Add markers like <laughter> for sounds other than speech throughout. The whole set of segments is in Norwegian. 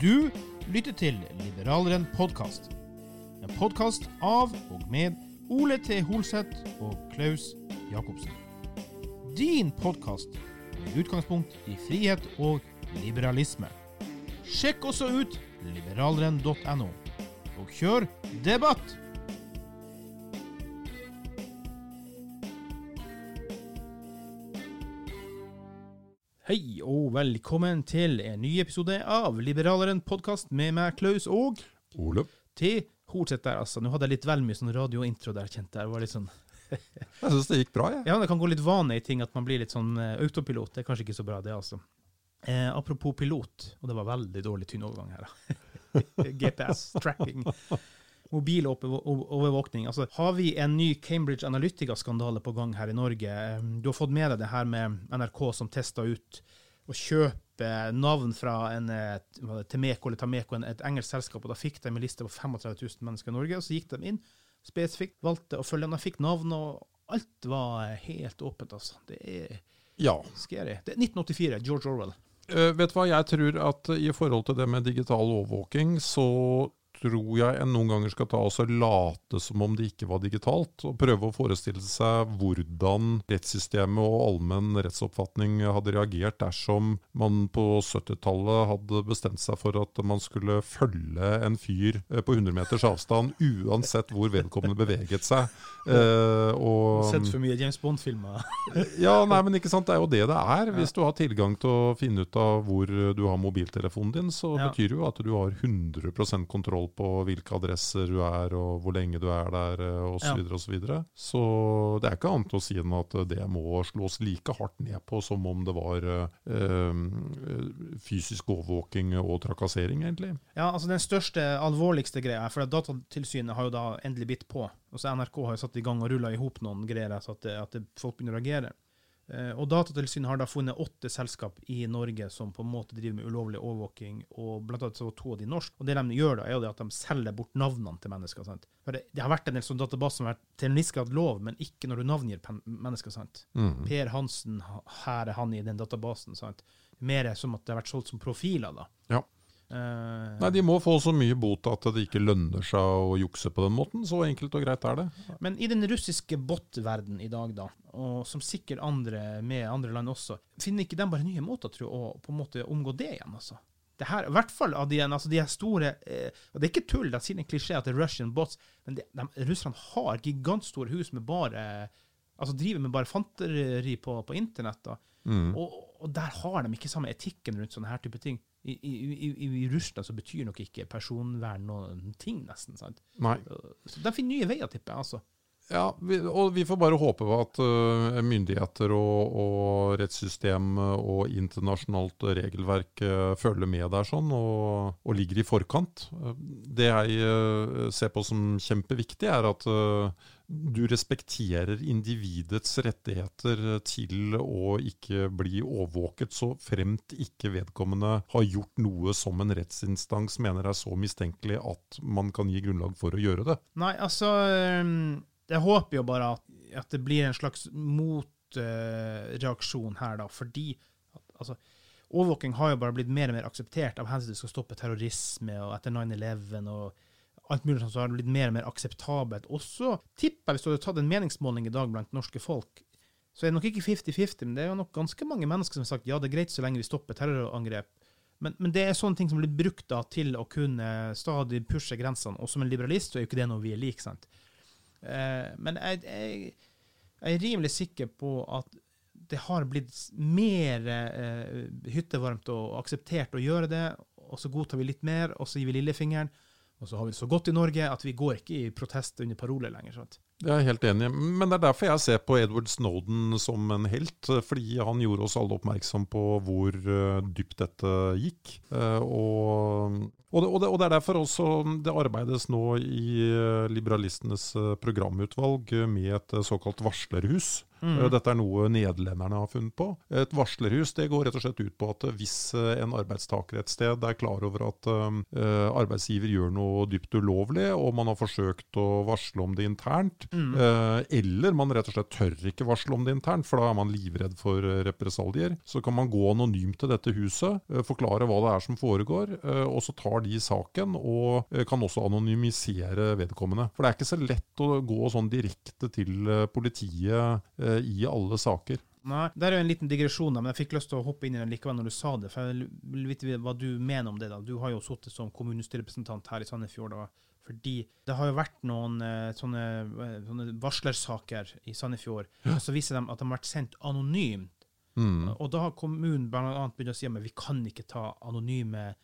Du lytter til Liberaleren podkast. En podkast av og med Ole T. Holseth og Klaus Jacobsen. Din podkast med utgangspunkt i frihet og liberalisme. Sjekk også ut liberaleren.no, og kjør debatt! Hei og velkommen til en ny episode av Liberaleren podkast med meg, Klaus og Ole. Til... Hortsett der, altså. Nå hadde jeg litt vel mye sånn radiointro der, kjente jeg. Det var litt sånn <laughs> Jeg syns det gikk bra, jeg. Ja, det kan gå litt vane i ting at man blir litt sånn eh, autopilot. Det er kanskje ikke så bra, det, altså. Eh, apropos pilot, og det var veldig dårlig tynn overgang her, da. <laughs> GPS-tracking. Mobilovervåkning. Altså, har vi en ny Cambridge Analytica-skandale på gang her i Norge? Du har fått med deg det her med NRK som testa ut å kjøpe navn fra en Temeco eller Tameco, et engelsk selskap, og da fikk de en liste på 35 000 mennesker i Norge. og Så gikk de inn spesifikt, valgte å følge dem. De fikk navn, og alt var helt åpent, altså. Det er Ja. scary. Det er 1984, George Orwell. Uh, vet du hva, jeg tror at i forhold til det med digital overvåking, så tror jeg en noen ganger skal ta oss og late som om det ikke var digitalt, og prøve å forestille seg hvordan rettssystemet og allmenn rettsoppfatning hadde reagert dersom man på 70-tallet hadde bestemt seg for at man skulle følge en fyr eh, på 100 meters avstand, uansett hvor vedkommende beveget seg. Eh, og, Sett for mye James Bond-filmer. <laughs> Ja, nei, men ikke sant, det er jo det det er. Hvis du har tilgang til å finne ut av hvor du har mobiltelefonen din, så Ja. betyr det jo at du har 100% kontroll på hvilke adresser du er, og hvor lenge du er der, osv. og så Ja. og Så, videre. så det er ikke annet å si enn at det må slås like hardt ned på som om det var eh, eh, fysisk overvåking og trakassering, egentlig. Ja, altså Den største, alvorligste greia, for at Datatilsynet har jo da endelig bitt på. Og så NRK har jo satt i gang og rulla i hop noen greier, så at, at folk begynner å reagere. Eh, og Datatilsynet har da funnet åtte selskap i Norge som på en måte driver med ulovlig overvåking, og blant annet så var to av de norske. Og det de gjør da, er jo det at de selger bort navnene til mennesker. sant? For det, det har vært en del sånn databaser som har vært til en viss grad lov, men ikke når du navngir mennesker. sant? Per Hansen, her er han i den databasen. sant? Mer som at det har vært solgt som profiler, da. Ja. Eh, Nei, De må få så mye bot at det ikke lønner seg å jukse på den måten. Så enkelt og greit er det. Men i den russiske bot-verden i dag, da, og som sikkert andre med andre land også, finner ikke de bare nye måter tror jeg, å på en måte omgå det igjen? altså? Det her, I hvert fall av de, altså de store eh, og Det er ikke tull, de sier en klisjé at det er Russian bots, men de, de, russerne har gigantstore hus med bare altså driver med bare fanteri på, på internett. da. Og, og der har de ikke samme etikken rundt sånne her type ting. I, i, i, I Russland så betyr nok ikke personvern noen ting, nesten. sant? Nei. Så de finner nye veier, tipper jeg. altså. Ja, vi, og vi får bare håpe at uh, myndigheter og, og rettssystem og internasjonalt regelverk uh, følger med der sånn, og, og ligger i forkant. Eh, Det jeg ser på som kjempeviktig, er at du respekterer individets rettigheter til å ikke bli overvåket, så fremt ikke vedkommende har gjort noe som en rettsinstans mener er så mistenkelig at man kan gi grunnlag for å gjøre det. Nei, altså Jeg håper jo bare at, at det blir en slags motreaksjon her, da, fordi altså, overvåking har jo bare blitt mer og mer akseptert av hensyn til å stoppe terrorisme og etter 9-11 og alt mulig sånn, så har det blitt mer og mer akseptabelt. Og så tipper jeg, hvis du hadde tatt en meningsmåling i dag blant norske folk, så er det nok ikke 50-50, men det er jo nok ganske mange mennesker som har sagt ja, det er greit så lenge vi stopper terrorangrep. Men, men det er sånne ting som blir brukt da til å kunne stadig pushe grensene. Og som en liberalist så er jo ikke det noe vi er lik, sant. Eh, men jeg, jeg, jeg er rimelig sikker på at det har blitt mer eh, hyttevarmt og akseptert å gjøre det, og så godtar vi litt mer, og så gir vi lillefingeren. Og så har vi det så godt i Norge at vi går ikke i protest under paroler lenger. sant? Jeg er helt enig, men det er derfor jeg ser på Edward Snowden som en helt. Fordi han gjorde oss alle oppmerksom på hvor uh, dypt dette gikk. Uh, og, og, det, og, det, og, det, er derfor også det arbeides nå i liberalistenes programutvalg med et såkalt varslerhus. Mm. Dette er noe nederlenderne har funnet på. Et varslerhus det går rett og slett ut på at hvis en arbeidstaker et sted er klar over at arbeidsgiver gjør noe dypt ulovlig, og man har forsøkt å varsle om det internt, Mm. Eh, eller man rett og slett tør ikke varsle om det internt, for da er man livredd for eh, represalier. Så kan man gå anonymt til dette huset, eh, forklare hva det er som foregår, eh, og så tar de saken, og eh, kan også anonymisere vedkommende. For det er ikke så lett å gå sånn direkte til eh, politiet i alle saker. Nei, Det er jo en liten digresjon, da, men jeg fikk lyst til å hoppe inn i den likevel når du sa det. for Jeg vil vite hva du mener om det. da. Du har jo sittet som kommunestyrerepresentant her i Sandefjord. da. Fordi det har jo vært noen uh, sånne, uh, sånne, varslersaker i Sandefjord, og så viser de at de har vært sendt anonymt. Mm. Og da har kommunen bl.a. begynt å si at vi kan ikke ta anonyme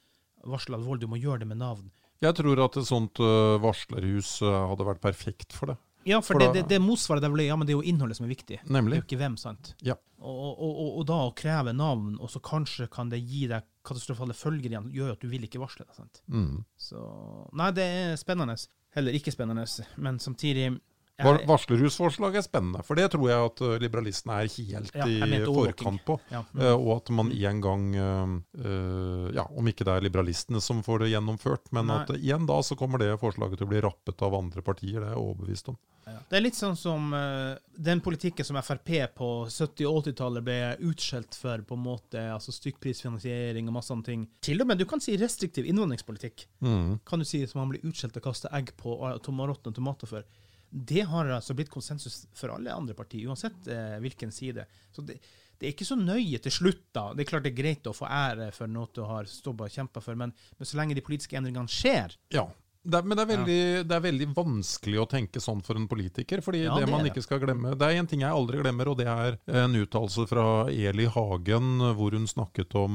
varsler av vold, du må gjøre det med navn. Jeg tror at et sånt varslerhus hadde vært perfekt for det. Ja, for, for det, det, det motsvaret der ja, men det er jo innholdet som er viktig. Nemlig. Det er jo ikke hvem, sant. Ja. Og, og, og, og, da å kreve navn, og så kanskje kan det gi deg katastrofale følger igjen, gjør at du vil ikke varsle deg. sant? Mm. Så Nei, det er spennende. Heller ikke spennende, men samtidig jeg, Varslerhusforslaget er spennende, for det tror jeg at uh, liberalistene er helt ja, i forkant på. Ja. Mm. Uh, og at man en gang, uh, ja, om ikke det er liberalistene som får det gjennomført, men Nei. at igjen da så kommer det forslaget til å bli rappet av andre partier, det er jeg overbevist om. Ja. Det er litt sånn som den politikken som Frp på 70- og 80-tallet ble utskjelt for, på en måte, altså stykkprisfinansiering og masse sånne ting. Til og med du kan si restriktiv innvandringspolitikk, mm. kan du si som han blir utskjelt og kaste egg på og tomarotten og tomater for det har altså blitt konsensus for alle andre partier, uansett eh, hvilken side. Så det, det, er ikke så nøye til slutt, da. Det er klart det er greit å få ære for noe du har stått og kjempa for, men, men, så lenge de politiske endringene skjer Ja, det er, men det er, veldig, ja. det er, veldig, vanskelig å tenke sånn for en politiker. fordi ja, det, det man ikke skal glemme Det er en ting jeg aldri glemmer, og det er en uttalelse fra Eli Hagen hvor hun snakket om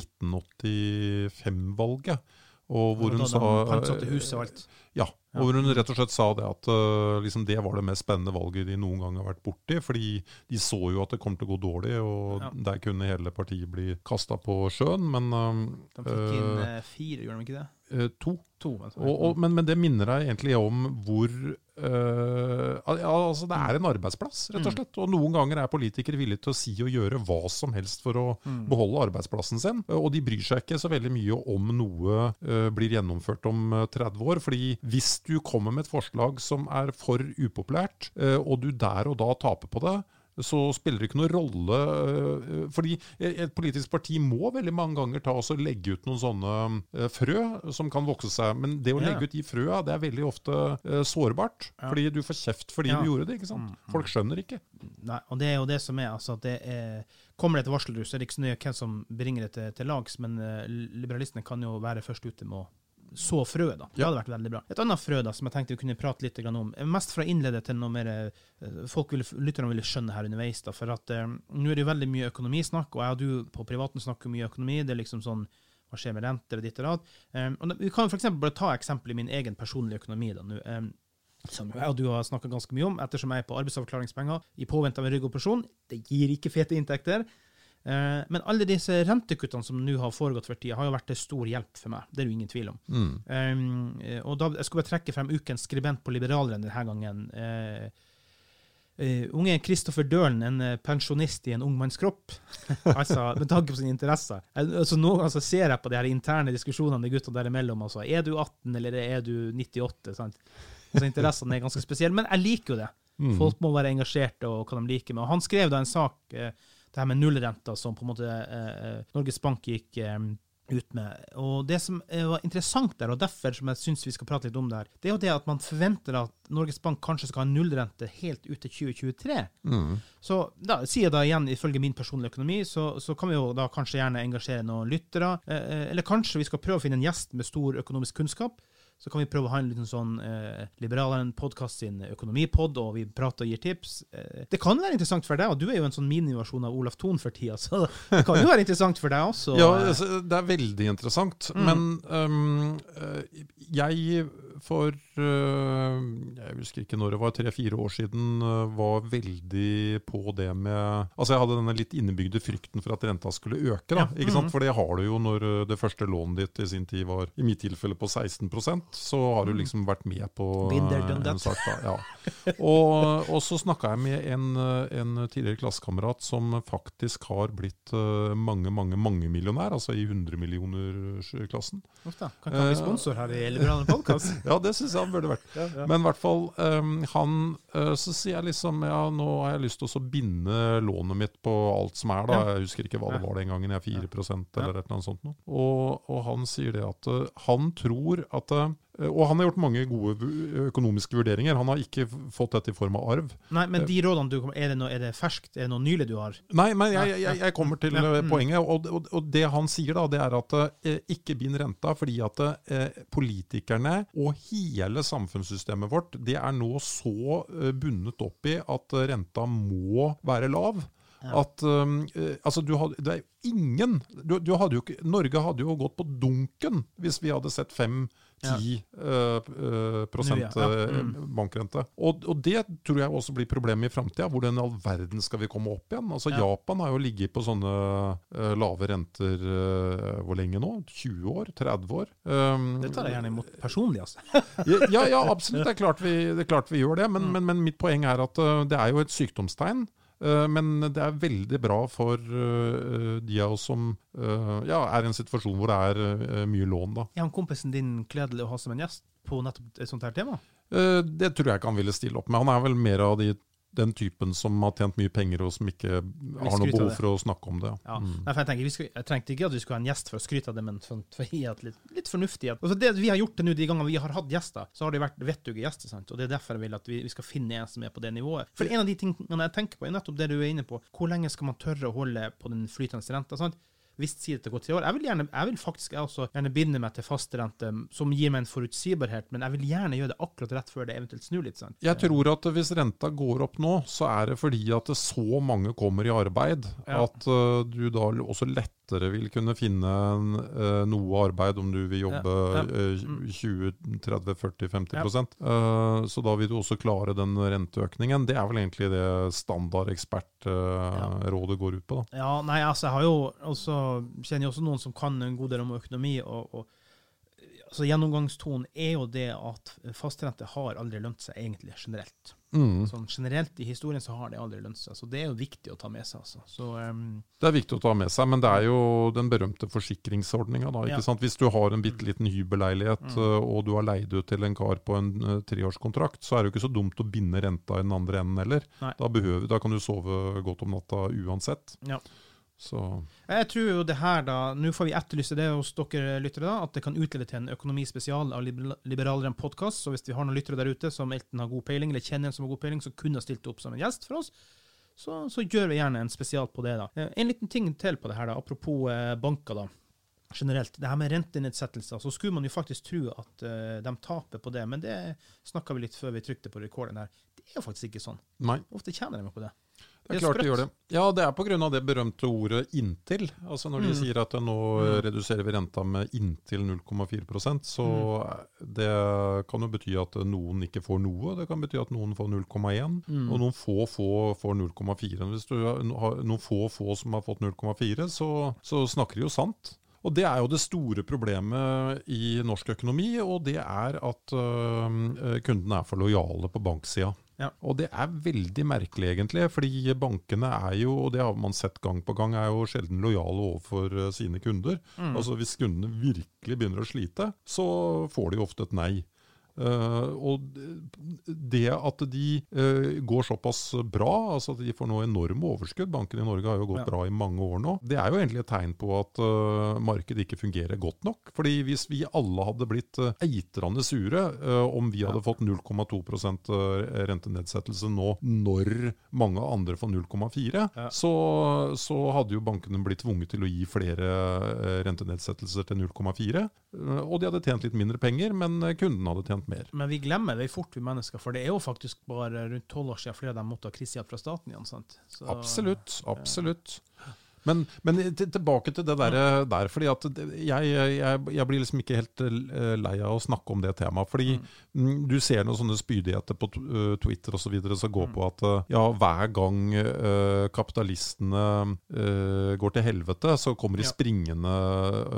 1985-valget. Eh, og hvor hun sa. Ja, og hvor hun rett og slett sa det at uh, liksom det var det mest spennende valget de noen gang har vært borti. Fordi de så jo at det kom til å gå dårlig, og ja. der kunne hele partiet bli kasta på sjøen. Men uh, De fikk inn uh, fire, gjorde de ikke det? to. to altså. og, og, men, men, det minner deg egentlig om hvor altså Det er en arbeidsplass, rett og mm. slett. Og noen ganger er politikere villige til å si og gjøre hva som helst for å mm. beholde arbeidsplassen sin. Og de bryr seg ikke så veldig mye om noe blir gjennomført om 30 år. fordi hvis du kommer med et forslag som er for upopulært, eh, og du der og da taper på det, så spiller det ikke noen rolle. Eh, fordi et politisk parti må veldig mange ganger ta og legge ut noen sånne eh, frø som kan vokse seg. Men det å legge ut de frøa, det er veldig ofte sårbart. Fordi du får kjeft fordi ja. du gjorde det. ikke sant? Mm, mm. Folk skjønner ikke. Nei, og det er jo det som er. altså at det er Kommer det et varselrus, så er det ikke så nøye hvem som bringer det til, til lags, men liberalistene kan jo være først ute med å så frø, da. Det hadde vært veldig bra. Et annet frø da, som jeg tenkte vi kunne prate litt om, mest fra innledet til noe mer eh, folk vil, lytterne ville skjønne her underveis. da, for at eh, Nå er det jo veldig mye økonomisnakk, og jeg og du på privaten snakker mye økonomi. Det er liksom sånn hva skjer med renter og ditt og datt. Um, og vi kan for bare ta eksempel i min egen personlige økonomi. da, nå, um, som jeg og du har snakka ganske mye om, ettersom jeg er på arbeidsavklaringspenger i påvente av en ryggoperasjon. Det gir ikke fete inntekter. Eh, men alle disse rentekuttene som nå har foregått for tida, har jo vært til stor hjelp for meg. Det er det ingen tvil om. Mm. Um, og da, Jeg skal bare trekke frem ukens skribent på Liberaleren denne gangen. Uh, uh, unge Kristoffer Dølen, en uh, pensjonist i en ung manns kropp. <laughs> altså, Med tanke på sine interesser. Altså, nå altså, ser jeg på de her interne diskusjonene de guttene der imellom. Altså, er du 18, eller er du 98? sant? Altså, Interessene er ganske spesielle. Men jeg liker jo det. Mm. Folk må være engasjerte og hva de liker med. Og han skrev da en sak det her med nullrenta som på en måte eh, Norges Bank gikk eh, ut med. Og Det som var interessant der, og derfor som jeg syns vi skal prate litt om det her, det er jo det at man forventer at Norges Bank kanskje skal ha nullrente helt ut til 2023. Mm. Så da sier jeg da igjen, ifølge min personlige økonomi, så, så, kan vi jo da kanskje gjerne engasjere noen lyttere. Eh, eller kanskje vi skal prøve å finne en gjest med stor økonomisk kunnskap så kan vi prøve å ha en liten sånn eh, Liberaleren podkast sin økonomipod, og vi prater og gir tips. Eh, det kan være interessant for deg, og du er jo en sånn miniversjon av Olaf Thon for tida, <laughs> så det kan jo være interessant for deg også. Ja, eh. altså, det er veldig interessant. Mm. Men um, jeg for uh, Jeg husker ikke når det var, tre-fire år siden, uh, var veldig på det med Altså Jeg hadde denne litt innebygde frykten for at renta skulle øke. da, Ja. ikke sant? Mhm. For det har du jo når det første lånet ditt i sin tid var i mitt tilfelle på 16 så har du liksom vært med på done en sak. da, ja. Og, og så snakka jeg med en, en tidligere klassekamerat som faktisk har blitt uh, mange, mange, mange millionær, altså i 100-millionersklassen. Uff da, Kan ikke han bli Eh, sponsor her i Liberaleren podkast? <laughs> Ja, det syns jeg han burde vært. Men i hvert fall, um, han Så sier jeg liksom ja, nå har jeg lyst til å så binde lånet mitt på alt som er, da. Jeg husker ikke hva det var den gangen, jeg er 4 eller et eller annet sånt noe. Og, og han sier det at han tror at uh, Og han har gjort mange gode økonomiske vurderinger. Han har ikke fått dette i form av arv. Nei, men de rådene du kommer Er det noe, er det ferskt? Er det noe nylig du har? Nei, men jeg, jeg, jeg kommer til Ja, eh, mm. poenget. Og, og, og det han sier, da, det er at eh, ikke bind renta fordi at eh, politikerne og hele samfunnssystemet vårt det er nå så eh, bundet opp i at eh, renta må være lav. At um, eh, altså du hadde, Det er ingen du, du hadde jo ikke, Norge hadde jo gått på dunken hvis vi hadde sett 5-10 Ja. eh, prosent ja. Ja. eh, Mm. bankrente. Og, og det tror jeg også blir problemet i framtida. Hvordan i all verden skal vi komme opp igjen? Altså Ja. Japan har jo ligget på sånne uh, lave renter uh, hvor lenge nå? 20 år? 30 år? Um, Det tar jeg gjerne imot personlig, altså. <laughs> ja, ja, absolutt. <laughs> Det er klart vi, det er klart vi gjør det. Men, Mm. men, men mitt poeng er at det er jo et sykdomstegn. Eh, Men det er veldig bra for de av oss som eh, ja, er i en situasjon hvor det er eh, mye lån. da. Er han kompisen din kledelig å ha som en gjest på nettopp et sånt her tema? Det tror jeg ikke han ville stille opp med. Han er vel mer av de, den typen som har tjent mye penger og som ikke har noe behov for å snakke om det. Ja. Mm. Nei, jeg, tenker, vi skal, jeg trengte ikke at vi skulle ha en gjest for å skryte av det, men for, for å gi et litt, litt fornuftig altså Det vi har gjort til nå, de gangene vi har hatt gjester, så har det vært vettuge gjester. sant? Og Det er derfor jeg vil at vi, vi skal finne en som er på det nivået. For en av de tingene jeg tenker på, er nettopp det du er inne på. Hvor lenge skal man tørre å holde på den flytende renta? sant? Hvis sier det går tre år. Jeg vil, gjerne, jeg vil faktisk jeg også gjerne binde meg til fastrente, som gir meg en forutsigbarhet, men jeg vil gjerne gjøre det akkurat rett før det eventuelt snur litt. sant? Jeg tror at hvis renta går opp nå, så er det fordi at det så mange kommer i arbeid, Ja. at uh, du da også lettere vil kunne finne en, eh, noe arbeid om du vil jobbe Ja, ja. eh, 20-30-40-50 uh, Så da vil du også klare den renteøkningen. Det er vel egentlig det standard ekspertrådet går ut på. da. Ja, nei, altså, jeg har jo også, kjenner jo også noen som kan en god del om økonomi, og, og altså, gjennomgangstonen er jo det at fastrente har aldri lønt seg egentlig generelt. Mm. Sånn generelt i historien så har det aldri lønt seg, så det er jo viktig å ta med seg, altså. Så, um, Det er viktig å ta med seg, men det er jo den berømte forsikringsordninga. Ja. sant? Hvis du har en bitte liten hybelleilighet Mm. eh, og du har leid ut til en kar på en uh, treårskontrakt, så er det jo ikke så dumt å binde renta i den andre enden heller. Da, behøver, da kan du sove godt om natta uansett. ja. Så Jeg tror jo det her, da Nå får vi etterlyse det hos dere lyttere, da, at det kan utlede til en økonomispesial av Liber- Liberaleren podkast. Så hvis vi har noen lyttere der ute som enten har god peiling, eller kjenner en som har god peiling, som kunne ha stilt opp som en gjest for oss, så, så gjør vi gjerne en spesial på det. da. Eh, En liten ting til på det her, da, apropos eh, banker. da. generelt. Det her med rentenedsettelser, så skulle man jo faktisk tro at eh, de taper på det, men det snakka vi litt før vi trykte på rekorden her. Det er jo faktisk ikke sånn. Nei, Ofte tjener de på det. Det er klart de gjør det. Ja, det er pga. det berømte ordet 'inntil'. Altså Når de Mm. sier at nå mm. reduserer vi renta med inntil 0,4% så Mm. det kan jo bety at noen ikke får noe. Det kan bety at noen får 0,1, Mm. og noen få få får 0,4. Hvis du har noen få få som har fått 0,4, så, så snakker de jo sant. Og Det er jo det store problemet i norsk økonomi, og det er at øh, kundene er for lojale på banksida. Ja. Og det er veldig merkelig, egentlig, fordi bankene er jo, og det har man sett gang på gang, er jo sjelden lojale overfor øh, sine kunder. Mm. Altså Hvis kundene virkelig begynner å slite, så får de ofte et nei. Eh, og det at de uh, går såpass bra, altså at de får nå enorme overskudd, bankene i Norge har jo gått Ja. bra i mange år nå, det er jo egentlig et tegn på at uh, markedet ikke fungerer godt nok. Fordi hvis vi alle hadde blitt uh, eitrende sure om vi hadde fått 0,2 eh, rentenedsettelse nå, når mange andre får 0,4, Ja. så, så hadde jo bankene blitt tvunget til å gi flere rentenedsettelser til 0,4. eh, og de hadde tjent litt mindre penger, men kunden hadde tjent mer. Men vi glemmer det fort, vi mennesker, for det er jo faktisk bare rundt tolv år siden flere av dem måtte ha krisehjelp fra staten igjen. sant? Så- Absolutt. Absolutt. Men, men tilbake til det der, der fordi at jeg, jeg, jeg blir liksom ikke helt eh, lei av å snakke om det temaet. Fordi mm, du ser noen sånne spydigheter på eh, Twitter osv. som går på at eh, ja, hver gang uh, kapitalistene uh, går til helvete, så kommer de Ja. springende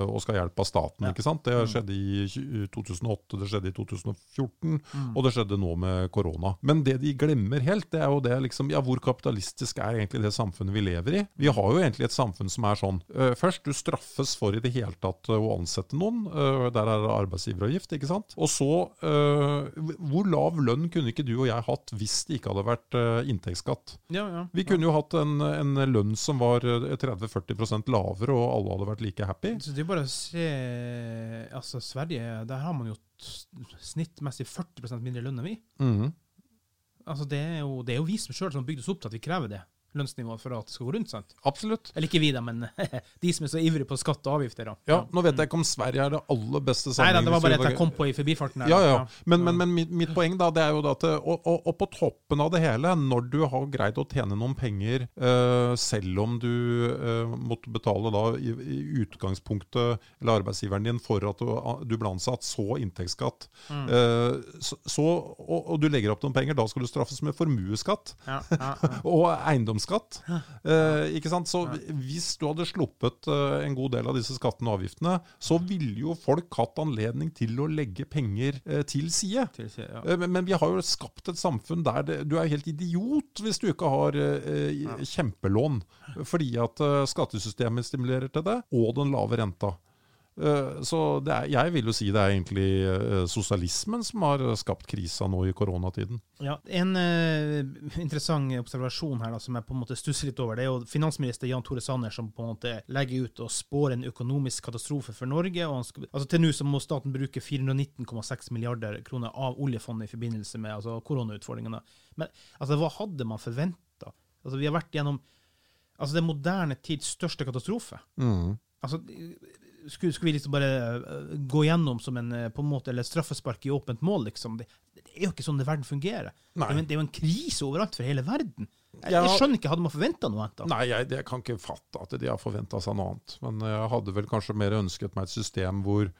og skal ha hjelp av staten. Ja. ikke sant? Det skjedde i 2008, det skjedde i 2014, Mm. og det skjedde nå med korona. Men det de glemmer helt, det er jo det liksom, ja, hvor kapitalistisk er egentlig det samfunnet vi lever i? Vi har jo egentlig et samfunn som er sånn. øh, først, du straffes for i det hele tatt øh, å ansette noen. øh, der er det arbeidsgiveravgift, ikke sant? Og så, hvor lav lønn kunne ikke du og jeg hatt hvis det ikke hadde vært inntektsskatt? Ja, ja. Vi kunne jo hatt en, en lønn som var øh, 30-40% lavere, og alle hadde vært like happy. Så det er bare å se Altså, Sverige, der har man jo snittmessig 40% mindre lønn enn vi. Mm. Altså, det er jo, det er jo vi som sjøl har bygd oss opp til at vi krever det lønnsnivået for at det skal gå rundt. sant? Absolutt. Eller ikke vi, da, men <laughs> de som er så ivrige på skatt og avgifter. da. Ja, Nå vet jeg ikke om Sverige er det aller beste Nei da, det var bare at jeg kom på i forbifarten. Der, Ja, ja. Men, men, men mitt, mitt poeng da, det er jo da at og, og, og på toppen av det hele, når du har greid å tjene noen penger, uh, selv om du uh, måtte betale da i, i utgangspunktet, eller arbeidsgiveren din, for at du, du ble ansatt, så inntektsskatt, eh, så, så, og, og du legger opp noen penger, da skal du straffes med formuesskatt. Ja, ja, ja. <laughs> Og eiendomsskatt. Eh, ikke sant? Så hvis du hadde sluppet eh, en god del av disse skattene og avgiftene, så ville jo folk hatt anledning til å legge penger eh, til side. Til- side ja. Eh, Men, men vi har jo skapt et samfunn der det, du er helt idiot hvis du ikke har eh, kjempelån. Fordi at skattesystemet stimulerer til det, og den lave renta. Eh, så det er, jeg vil jo si det er egentlig eh, sosialismen som har skapt krisa nå i koronatiden. Ja, En uh, interessant observasjon her da, som jeg på en måte stusser litt over, det er jo finansminister Jan Tore Sanner som på en måte legger ut og spår en økonomisk katastrofe for Norge. skal, altså Til nå så må staten bruke 419,6 milliarder kroner av oljefondet i forbindelse med altså, koronautfordringene. Men altså, hva hadde man forventa? Altså, vi har vært gjennom altså, det moderne tids største katastrofe. Altså, skulle, skulle vi liksom bare eh, gå gjennom som en eh, på en måte, eller straffespark i åpent mål, liksom? Det, det er jo ikke sånn det verden fungerer. Det er, det er jo en krise overalt for hele verden. Jeg, jeg skjønner ikke, hadde man forventa noe annet? da? Nei, jeg, jeg kan ikke fatte at de har forventa seg noe annet. Men jeg hadde vel kanskje mer ønsket meg et system hvor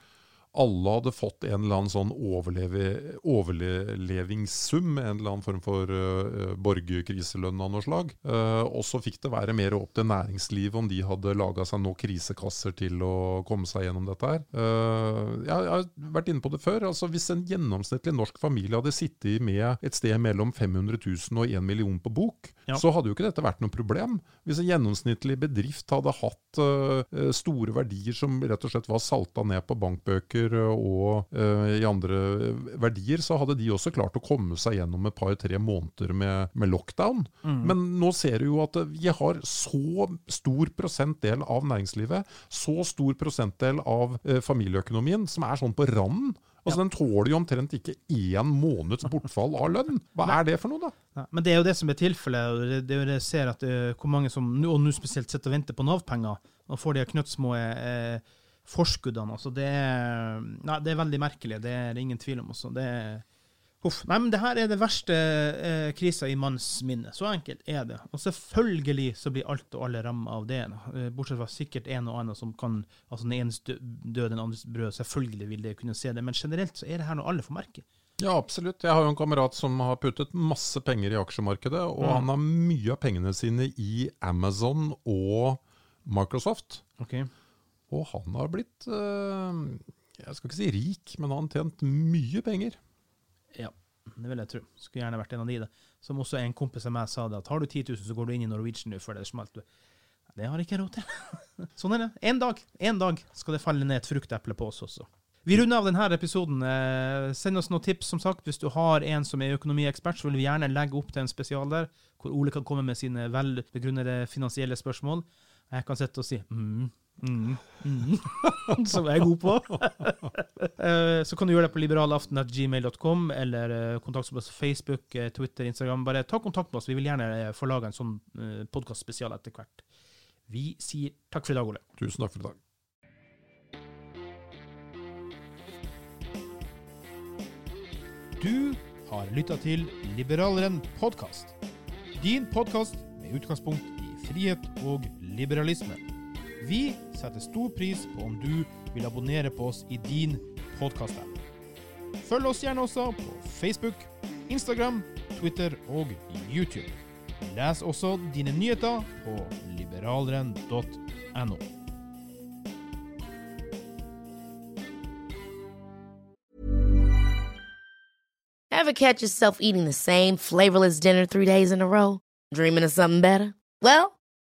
alle hadde fått en eller annen sånn overleve, overlevingssum, en eller annen form for uh, borgerkriselønn av noe slag. Uh, og så fikk det være mer opp til næringslivet om de hadde laga seg nok krisekasser til å komme seg gjennom dette her. Uh, jeg, jeg har vært inne på det før. altså Hvis en gjennomsnittlig norsk familie hadde sittet med et sted mellom 500 000 og 1 million på bok, Ja. så hadde jo ikke dette vært noe problem. Hvis en gjennomsnittlig bedrift hadde hatt store verdier som rett og slett var salta ned på bankbøker eh, og eh, i andre verdier, så hadde de også klart å komme seg gjennom et par-tre måneder med, med lockdown. Men nå ser du jo at eh, vi har så stor prosentdel av næringslivet, så stor prosentdel av eh, familieøkonomien, som er sånn på randen. Altså Den tåler jo omtrent ikke én måneds bortfall av lønn. Hva er det for noe, da? Nei, men det er jo det som er tilfellet. det- Det er jo det jeg ser at uh, hvor mange som og nå spesielt sitter og venter på Nav-penger, og får de knøttsmå eh, forskuddene. Altså det, nei, det er veldig merkelig, det er det ingen tvil om. Også. Det er, Nei, men det her er det verste eh, krisa i manns minne. Så enkelt er det. Og selvfølgelig så blir alt og alle ramma av det. Eh, bortsett fra sikkert en og annen som kan Altså den enes død, den andres brød. Selvfølgelig vil det kunne se det. Men generelt så er det her noe alle får merke. Ja, absolutt. Jeg har jo en kamerat som har puttet masse penger i aksjemarkedet, og mm. han har mye av pengene sine i Amazon og Microsoft. Okay. Og han har blitt eh, Jeg skal ikke si rik, men han har tjent mye penger. Ja, det vil jeg tro. Skulle gjerne vært en av de. Da. Som også en kompis av meg sa det, at har du 10 000, så går du inn i Norwegian nå før det smalt. Det har jeg ikke råd til. <laughs> sånn er det. En dag, en dag skal det falle ned et frukteple på oss også. Vi runder av denne episoden. Eh, send oss noen tips. som sagt. Hvis du har en som er økonomiekspert, så vil vi gjerne legge opp til en spesial der, hvor Ole kan komme med sine velbegrunnede finansielle spørsmål. Jeg kan sitte og si mm, Mm, mm. <laughs> som jeg er god på. <laughs> Eh, så kan du gjøre det på liberalaften.gmail.com, eller uh, kontakt oss på Facebook, uh, Twitter, Instagram. Bare ta kontakt med oss. Vi vil gjerne få lage en sånn podkastspesial etter hvert. Vi sier takk for i dag, Ole. Tusen takk for i dag. Du har lytta til Liberaleren podkast. Din podkast med utgangspunkt i frihet og liberalisme. Vi setter stor pris på om du vil abonnere på oss i din podkast-app. Følg oss gjerne også på Facebook, Instagram, Twitter og YouTube. Les også dine nyheter på liberaleren.no. Ever catch yourself eating the same flavorless dinner three days in a row? Dreaming of something better? Well,